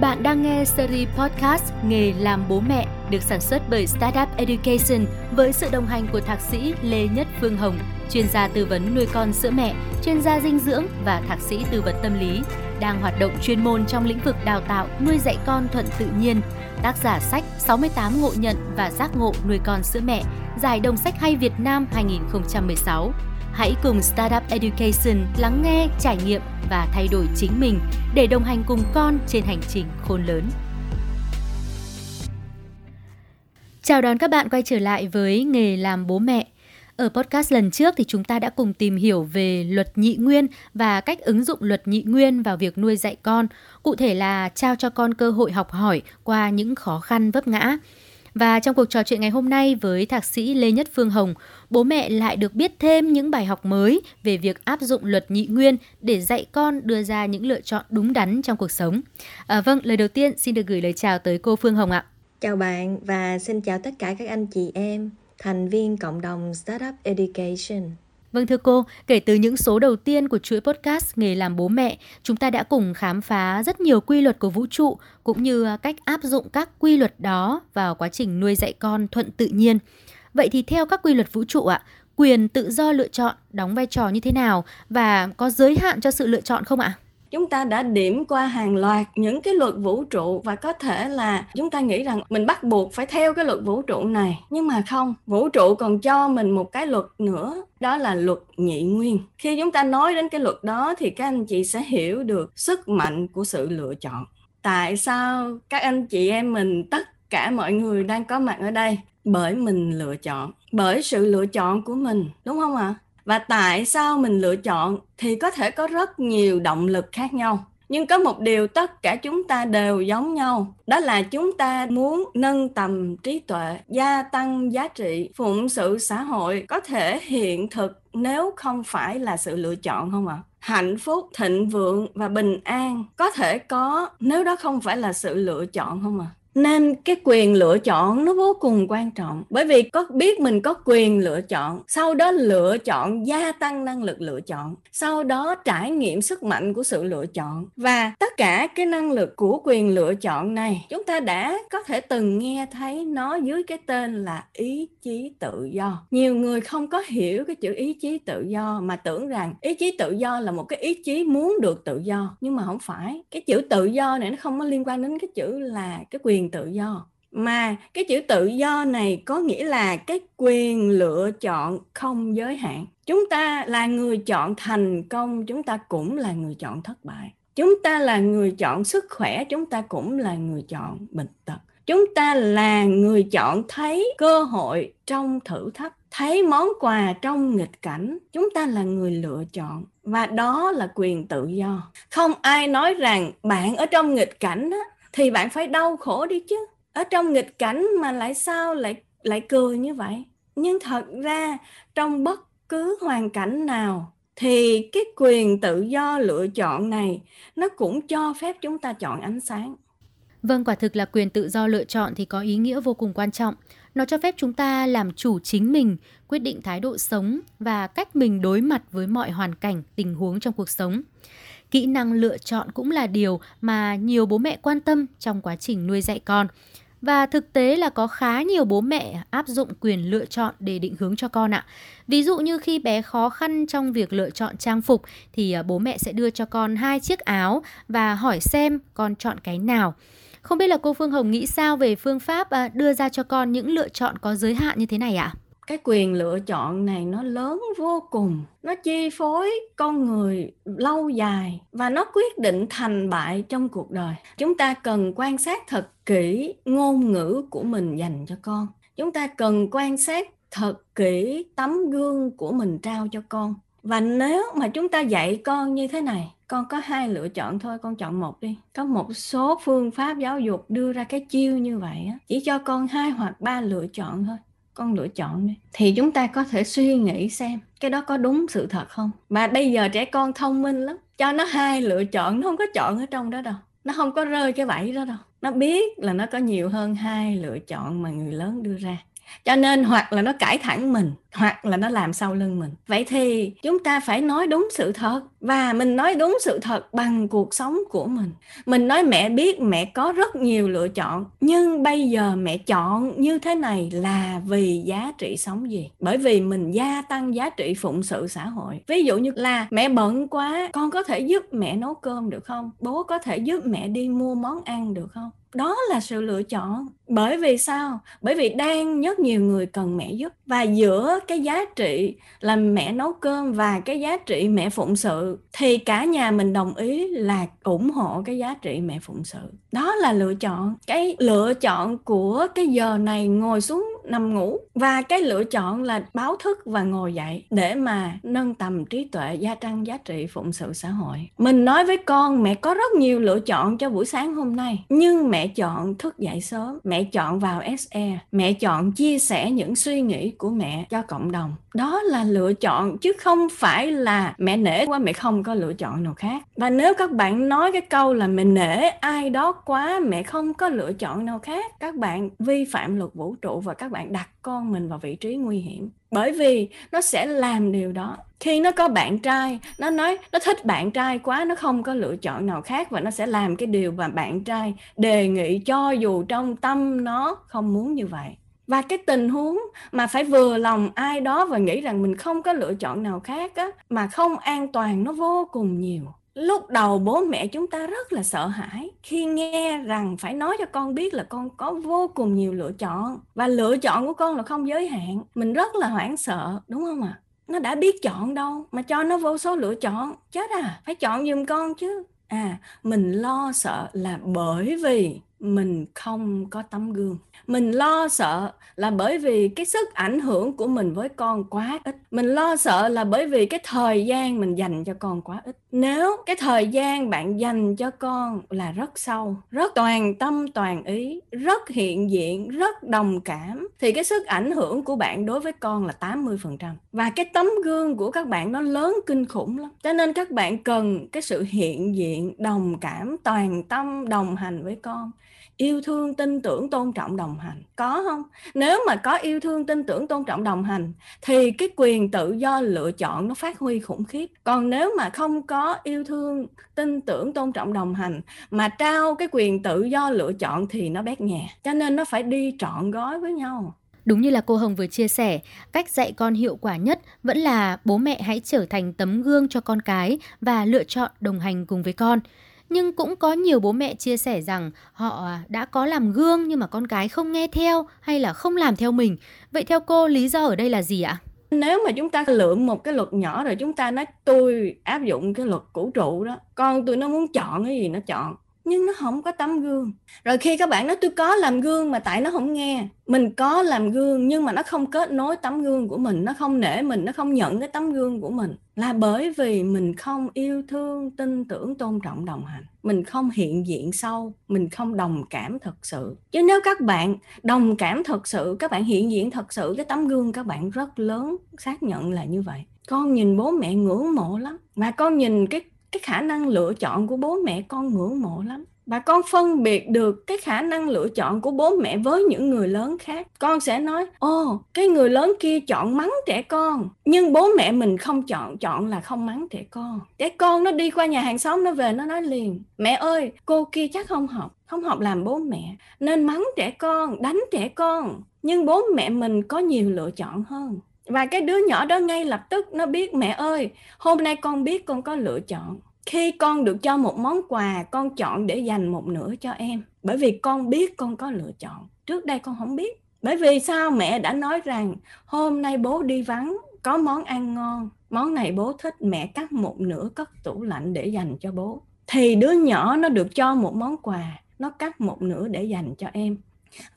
Bạn đang nghe series podcast Nghề làm bố mẹ được sản xuất bởi Startup Education với sự đồng hành của thạc sĩ Lê Nhất Phương Hồng, chuyên gia tư vấn nuôi con sữa mẹ, chuyên gia dinh dưỡng và thạc sĩ tư vấn tâm lý, đang hoạt động chuyên môn trong lĩnh vực đào tạo nuôi dạy con thuận tự nhiên. Tác giả sách 68 ngộ nhận và giác ngộ nuôi con sữa mẹ, giải đồng sách hay Việt Nam 2016. Hãy cùng Startup Education lắng nghe, trải nghiệm và thay đổi chính mình để đồng hành cùng con trên hành trình khôn lớn. Chào đón các bạn quay trở lại với nghề làm bố mẹ. Ở podcast lần trước thì chúng ta đã cùng tìm hiểu về luật nhị nguyên và cách ứng dụng luật nhị nguyên vào việc nuôi dạy con, cụ thể là trao cho con cơ hội học hỏi qua những khó khăn vấp ngã. Và trong cuộc trò chuyện ngày hôm nay với thạc sĩ Lê Nhất Phương Hồng, bố mẹ lại được biết thêm những bài học mới về việc áp dụng luật nhị nguyên để dạy con đưa ra những lựa chọn đúng đắn trong cuộc sống. À, vâng, lời đầu tiên xin được gửi lời chào tới cô Phương Hồng ạ. Chào bạn và xin chào tất cả các anh chị em, thành viên cộng đồng Startup Education. Vâng thưa cô, kể từ những số đầu tiên của chuỗi podcast Nghề làm bố mẹ, chúng ta đã cùng khám phá rất nhiều quy luật của vũ trụ cũng như à, cách áp dụng các quy luật đó vào quá trình nuôi dạy con thuận tự nhiên. Vậy thì theo các quy luật vũ trụ ạ, quyền tự do lựa chọn đóng vai trò như thế nào và có giới hạn cho sự lựa chọn không ạ? Chúng ta đã điểm qua hàng loạt những cái luật vũ trụ và có thể là chúng ta nghĩ rằng mình bắt buộc phải theo cái luật vũ trụ này. Nhưng mà không, vũ trụ còn cho mình một cái luật nữa, đó là luật nhị nguyên. Khi chúng ta nói đến cái luật đó thì các anh chị sẽ hiểu được sức mạnh của sự lựa chọn. Tại sao các anh chị em mình, tất cả mọi người đang có mặt ở đây? Bởi mình lựa chọn, bởi sự lựa chọn của mình, đúng không ạ? à? Và tại sao mình lựa chọn thì có thể có rất nhiều động lực khác nhau nhưng có một điều tất cả chúng ta đều giống nhau, đó là chúng ta muốn nâng tầm trí tuệ, gia tăng giá trị, phụng sự xã hội có thể hiện thực nếu không phải là sự lựa chọn không ạ à? hạnh phúc, thịnh vượng và bình an có thể có nếu đó không phải là sự lựa chọn không ạ à? Nên cái quyền lựa chọn nó vô cùng quan trọng. Bởi vì có, biết mình có quyền lựa chọn, sau đó lựa chọn, gia tăng năng lực lựa chọn, sau đó trải nghiệm sức mạnh của sự lựa chọn. Và tất cả cái năng lực của quyền lựa chọn này, chúng ta đã có thể từng nghe thấy nó dưới cái tên là ý chí tự do. Nhiều người không có hiểu cái chữ ý chí tự do mà tưởng rằng ý chí tự do là một cái ý chí muốn được tự do. Nhưng mà không phải. Cái chữ tự do này nó không có liên quan đến cái chữ là cái quyền quyền tự do. Mà cái chữ tự do này có nghĩa là cái quyền lựa chọn không giới hạn. Chúng ta là người chọn thành công chúng ta cũng là người chọn thất bại. Chúng ta là người chọn sức khỏe chúng ta cũng là người chọn bệnh tật. Chúng ta là người chọn thấy cơ hội trong thử thách thấy món quà trong nghịch cảnh. Chúng ta là người lựa chọn và đó là quyền tự do. Không ai nói rằng bạn ở trong nghịch cảnh á, thì bạn phải đau khổ đi chứ. Ở trong nghịch cảnh mà lại sao lại lại cười như vậy? Nhưng thật ra trong bất cứ hoàn cảnh nào thì cái quyền tự do lựa chọn này nó cũng cho phép chúng ta chọn ánh sáng. Vâng, quả thực là quyền tự do lựa chọn thì có ý nghĩa vô cùng quan trọng. Nó cho phép chúng ta làm chủ chính mình, quyết định thái độ sống và cách mình đối mặt với mọi hoàn cảnh, tình huống trong cuộc sống kỹ năng lựa chọn cũng là điều mà nhiều bố mẹ quan tâm trong quá trình nuôi dạy con. Và thực tế là có khá nhiều bố mẹ áp dụng quyền lựa chọn để định hướng cho con ạ. Ví dụ như khi bé khó khăn trong việc lựa chọn trang phục thì à, bố mẹ sẽ đưa cho con hai chiếc áo và hỏi xem con chọn cái nào. Không biết là cô Phương Hồng nghĩ sao về phương pháp à, đưa ra cho con những lựa chọn có giới hạn như thế này ạ? À? Cái quyền lựa chọn này nó lớn vô cùng, nó chi phối con người lâu dài và nó quyết định thành bại trong cuộc đời. Chúng ta cần quan sát thật kỹ ngôn ngữ của mình dành cho con. Chúng ta cần quan sát thật kỹ tấm gương của mình trao cho con. Và nếu mà chúng ta dạy con như thế này, con có hai lựa chọn thôi, con chọn một đi. Có một số phương pháp giáo dục đưa ra cái chiêu như vậy chỉ cho con hai hoặc ba lựa chọn thôi con lựa chọn đi. Thì chúng ta có thể suy nghĩ xem, cái đó có đúng sự thật không? Mà bây giờ trẻ con thông minh lắm, cho nó hai lựa chọn, nó không có chọn ở trong đó đâu. Nó không có rơi cái bẫy đó đâu. Nó biết là nó có nhiều hơn hai lựa chọn mà người lớn đưa ra cho nên hoặc là nó cãi thẳng mình, hoặc là nó làm sau lưng mình. Vậy thì chúng ta phải nói đúng sự thật và mình nói đúng sự thật bằng cuộc sống của mình. Mình nói mẹ biết mẹ có rất nhiều lựa chọn, nhưng bây giờ mẹ chọn như thế này là vì giá trị sống gì? Bởi vì mình gia tăng giá trị phụng sự xã hội. Ví dụ như là mẹ bận quá, con có thể giúp mẹ nấu cơm được không? Bố có thể giúp mẹ đi mua món ăn được không? Đó là sự lựa chọn. Bởi vì sao? Bởi vì đang rất nhiều người cần mẹ giúp. Và giữa cái giá trị là mẹ nấu cơm và cái giá trị mẹ phụng sự, thì cả nhà mình đồng ý là ủng hộ cái giá trị mẹ phụng sự. Đó là lựa chọn. Cái lựa chọn của cái giờ này ngồi xuống nằm ngủ. Và cái lựa chọn là báo thức và ngồi dậy để mà nâng tầm trí tuệ, gia tăng giá trị phụng sự xã hội. Mình nói với con, mẹ có rất nhiều lựa chọn cho buổi sáng hôm nay, nhưng mẹ chọn thức dậy sớm, mẹ chọn vào se mẹ chọn chia sẻ những suy nghĩ của mẹ cho cộng đồng. Đó là lựa chọn, chứ không phải là mẹ nể quá, mẹ không có lựa chọn nào khác. Và nếu các bạn nói cái câu là mẹ nể ai đó quá, mẹ không có lựa chọn nào khác, các bạn vi phạm luật vũ trụ và các bạn đặt con mình vào vị trí nguy hiểm. Bởi vì nó sẽ làm điều đó. Khi nó có bạn trai, nó nói, nó thích bạn trai quá, nó không có lựa chọn nào khác và nó sẽ làm cái điều mà bạn trai đề nghị cho dù trong tâm nó không muốn như vậy. Và cái tình huống mà phải vừa lòng ai đó và nghĩ rằng mình không có lựa chọn nào khác á, mà không an toàn nó vô cùng nhiều lúc đầu bố mẹ chúng ta rất là sợ hãi khi nghe rằng phải nói cho con biết là con có vô cùng nhiều lựa chọn. Và lựa chọn của con là không giới hạn. Mình rất là hoảng sợ, đúng không ạ? À? nó đã biết chọn đâu, mà cho nó vô số lựa chọn. Chết à phải chọn giùm con chứ. À mình lo sợ là bởi vì mình không có tấm gương. Mình lo sợ là bởi vì cái sức ảnh hưởng của mình với con quá ít. Mình lo sợ là bởi vì cái thời gian mình dành cho con quá ít. Nếu cái thời gian bạn dành cho con là rất sâu, rất toàn tâm, toàn ý, rất hiện diện, rất đồng cảm, thì cái sức ảnh hưởng của bạn đối với con là 80% và cái tấm gương của các bạn nó lớn kinh khủng lắm. Cho nên các bạn cần cái sự hiện diện, đồng cảm, toàn tâm, đồng hành với con yêu thương tin tưởng tôn trọng đồng hành. Có không? Nếu mà có yêu thương tin tưởng tôn trọng đồng hành thì cái quyền tự do lựa chọn nó phát huy khủng khiếp. Còn nếu mà không có yêu thương tin tưởng tôn trọng đồng hành mà trao cái quyền tự do lựa chọn thì nó bét nhè. Cho nên nó phải đi trọn gói với nhau. Đúng như là cô Hồng vừa chia sẻ, cách dạy con hiệu quả nhất vẫn là bố mẹ hãy trở thành tấm gương cho con cái và lựa chọn đồng hành cùng với con. Nhưng cũng có nhiều bố mẹ chia sẻ rằng họ à, đã có làm gương nhưng mà con cái không nghe theo hay là không làm theo mình. Vậy theo cô lý do ở đây là gì ạ? Nếu mà chúng ta lượm một cái luật nhỏ rồi chúng ta nói tôi áp dụng cái luật cũ trụ đó, con tôi nó muốn chọn cái gì nó chọn nhưng nó không có tấm gương. Rồi khi các bạn nói tôi có làm gương mà tại nó không nghe. Mình có làm gương nhưng mà nó không kết nối tấm gương của mình. Nó không nể mình, nó không nhận cái tấm gương của mình. Là bởi vì mình không yêu thương, tin tưởng, tôn trọng, đồng hành. Mình không hiện diện sâu, mình không đồng cảm thật sự. Chứ nếu các bạn đồng cảm thật sự, các bạn hiện diện thật sự, cái tấm gương các bạn rất lớn xác nhận là như vậy. Con nhìn bố mẹ ngưỡng mộ lắm. Mà con nhìn cái cái khả năng lựa chọn của bố mẹ con ngưỡng mộ lắm. Và con phân biệt được cái khả năng lựa chọn của bố mẹ với những người lớn khác. Con sẽ nói ô cái người lớn kia chọn mắng trẻ con. Nhưng bố mẹ mình không chọn chọn là không mắng trẻ con. Trẻ con nó đi qua nhà hàng xóm nó về, nó nói liền, mẹ ơi, cô kia chắc không học không học làm bố mẹ, nên mắng trẻ con, đánh trẻ con. Nhưng bố mẹ mình có nhiều lựa chọn hơn và cái đứa nhỏ đó ngay lập tức nó biết, mẹ ơi, hôm nay con biết con có lựa chọn. Khi con được cho một món quà, con chọn để dành một nửa cho em, bởi vì con biết con có lựa chọn. Trước đây con không biết. Bởi vì sao? Mẹ đã nói rằng, hôm nay bố đi vắng, có món ăn ngon. Món này bố thích, mẹ cắt một nửa cất tủ lạnh để dành cho bố. Thì đứa nhỏ nó được cho một món quà, nó cắt một nửa để dành cho em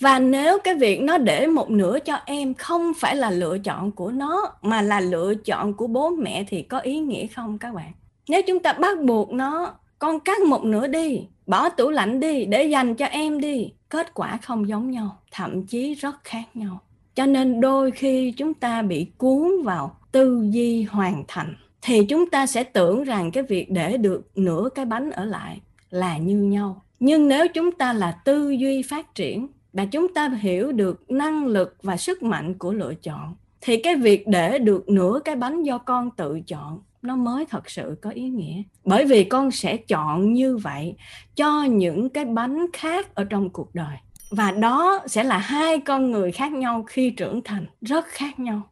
và nếu cái việc nó để một nửa cho em không phải là lựa chọn của nó, mà là lựa chọn của bố mẹ thì có ý nghĩa không các bạn? Nếu chúng ta bắt buộc nó, con cắt một nửa đi, bỏ tủ lạnh đi để dành cho em đi, kết quả không giống nhau, thậm chí rất khác nhau. Cho nên đôi khi chúng ta bị cuốn vào tư duy hoàn thành, thì chúng ta sẽ tưởng rằng cái việc để được nửa cái bánh ở lại là như nhau. Nhưng nếu chúng ta là tư duy phát triển và chúng ta hiểu được năng lực và sức mạnh của lựa chọn. Thì cái việc để được nửa cái bánh do con tự chọn, nó mới thật sự có ý nghĩa. Bởi vì con sẽ chọn như vậy cho những cái bánh khác ở trong cuộc đời. Và đó sẽ là hai con người khác nhau khi trưởng thành, rất khác nhau.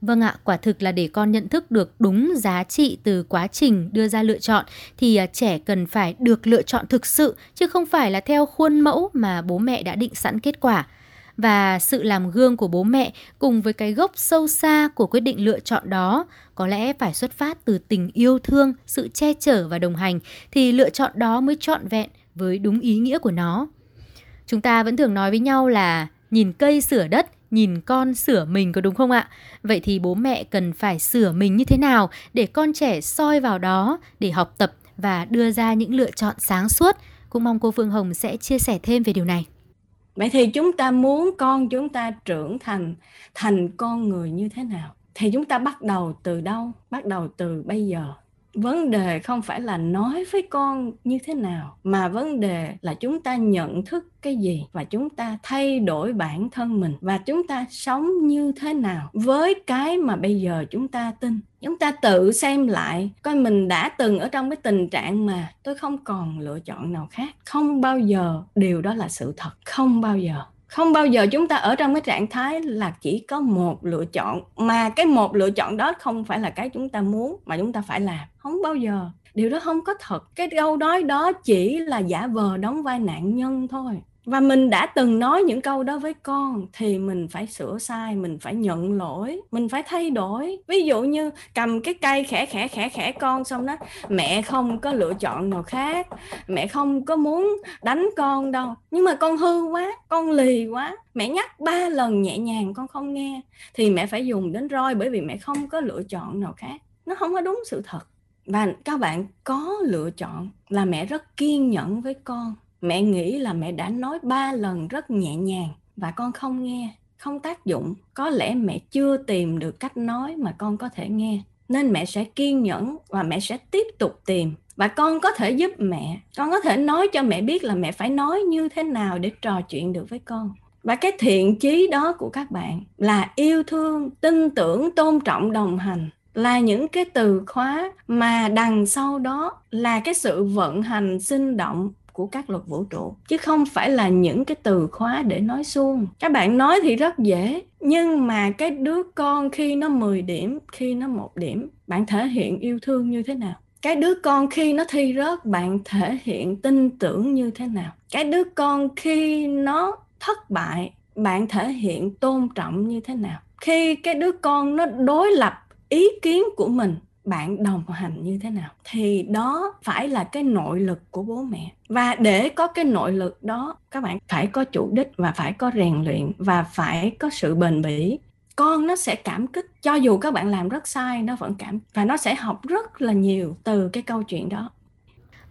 Vâng ạ, quả thực là để con nhận thức được đúng giá trị từ quá trình đưa ra lựa chọn thì à, trẻ cần phải được lựa chọn thực sự chứ không phải là theo khuôn mẫu mà bố mẹ đã định sẵn kết quả. Và sự làm gương của bố mẹ cùng với cái gốc sâu xa của quyết định lựa chọn đó có lẽ phải xuất phát từ tình yêu thương, sự che chở và đồng hành thì lựa chọn đó mới trọn vẹn với đúng ý nghĩa của nó. Chúng ta vẫn thường nói với nhau là nhìn cây sửa đất nhìn con sửa mình có đúng không ạ? Vậy thì bố mẹ cần phải sửa mình như thế nào để con trẻ soi vào đó để học tập và đưa ra những lựa chọn sáng suốt? Cũng mong cô Phương Hồng sẽ chia sẻ thêm về điều này. Vậy thì chúng ta muốn con chúng ta trưởng thành thành con người như thế nào? Thì chúng ta bắt đầu từ đâu? Bắt đầu từ bây giờ vấn đề không phải là nói với con như thế nào, mà vấn đề là chúng ta nhận thức cái gì và chúng ta thay đổi bản thân mình và chúng ta sống như thế nào với cái mà bây giờ chúng ta tin. Chúng ta tự xem lại, coi mình đã từng ở trong cái tình trạng mà tôi không còn lựa chọn nào khác. Không bao giờ, điều đó là sự thật, không bao giờ không bao giờ chúng ta ở trong cái trạng thái là chỉ có một lựa chọn, mà cái một lựa chọn đó không phải là cái chúng ta muốn, mà chúng ta phải làm. Không bao giờ. Điều đó không có thật. Cái câu nói đó chỉ là giả vờ đóng vai nạn nhân thôi và mình đã từng nói những câu đó với con thì mình phải sửa sai, mình phải nhận lỗi, mình phải thay đổi. Ví dụ như cầm cái cây khẽ khẽ khẽ khẽ con xong đó, mẹ không có lựa chọn nào khác, mẹ không có muốn đánh con đâu. Nhưng mà con hư quá, con lì quá, mẹ nhắc ba lần nhẹ nhàng con không nghe thì mẹ phải dùng đến roi bởi vì mẹ không có lựa chọn nào khác. Nó không có đúng sự thật. Và các bạn có lựa chọn là mẹ rất kiên nhẫn với con mẹ nghĩ là mẹ đã nói ba lần rất nhẹ nhàng và con không nghe, không tác dụng. Có lẽ mẹ chưa tìm được cách nói mà con có thể nghe. Nên mẹ sẽ kiên nhẫn và mẹ sẽ tiếp tục tìm. Và con có thể giúp mẹ. Con có thể nói cho mẹ biết là mẹ phải nói như thế nào để trò chuyện được với con. Và cái thiện chí đó của các bạn là yêu thương, tin tưởng, tôn trọng, đồng hành là những cái từ khóa mà đằng sau đó là cái sự vận hành sinh động của các luật vũ trụ, chứ không phải là những cái từ khóa để nói suông. Các bạn nói thì rất dễ, nhưng mà cái đứa con khi nó 10 điểm, khi nó một điểm, bạn thể hiện yêu thương như thế nào? Cái đứa con khi nó thi rớt, bạn thể hiện tin tưởng như thế nào? Cái đứa con khi nó thất bại, bạn thể hiện tôn trọng như thế nào? Khi cái đứa con nó đối lập ý kiến của mình bạn đồng hành như thế nào? Thì đó phải là cái nội lực của bố mẹ. Và để có cái nội lực đó, các bạn phải có chủ đích và phải có rèn luyện và phải có sự bền bỉ. Con nó sẽ cảm kích, cho dù các bạn làm rất sai, nó vẫn cảm và nó sẽ học rất là nhiều từ cái câu chuyện đó.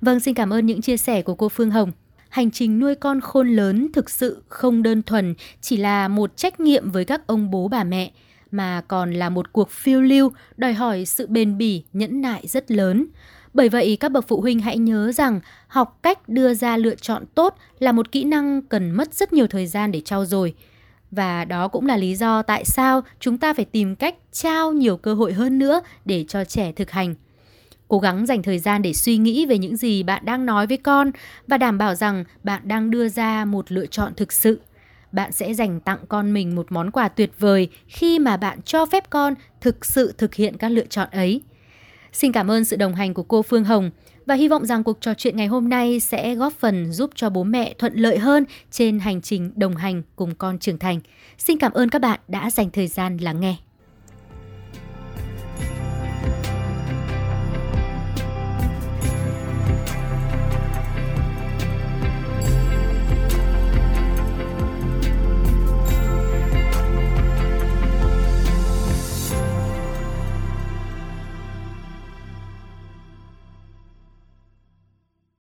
Vâng xin cảm ơn những chia sẻ của cô phương hồng. Hành trình nuôi con khôn lớn thực sự không đơn thuần chỉ là một trách nhiệm với các ông bố bà mẹ mà còn là một cuộc phiêu lưu đòi hỏi sự bền bỉ, nhẫn nại rất lớn. Bởi vậy các bậc phụ huynh hãy nhớ rằng học cách đưa ra lựa chọn tốt là một kỹ năng cần mất rất nhiều thời gian để trau dồi. Và đó cũng là lý do tại sao chúng ta phải tìm cách trao nhiều cơ hội hơn nữa để cho trẻ thực hành. Cố gắng dành thời gian để suy nghĩ về những gì bạn đang nói với con và đảm bảo rằng bạn đang đưa ra một lựa chọn thực sự bạn sẽ dành tặng con mình một món quà tuyệt vời khi mà bạn cho phép con thực sự thực hiện các lựa chọn ấy. Xin cảm ơn sự đồng hành của cô Phương Hồng và hy vọng rằng cuộc trò chuyện ngày hôm nay sẽ góp phần giúp cho bố mẹ thuận lợi hơn trên hành trình đồng hành cùng con trưởng thành. Xin cảm ơn các bạn đã dành thời gian lắng nghe.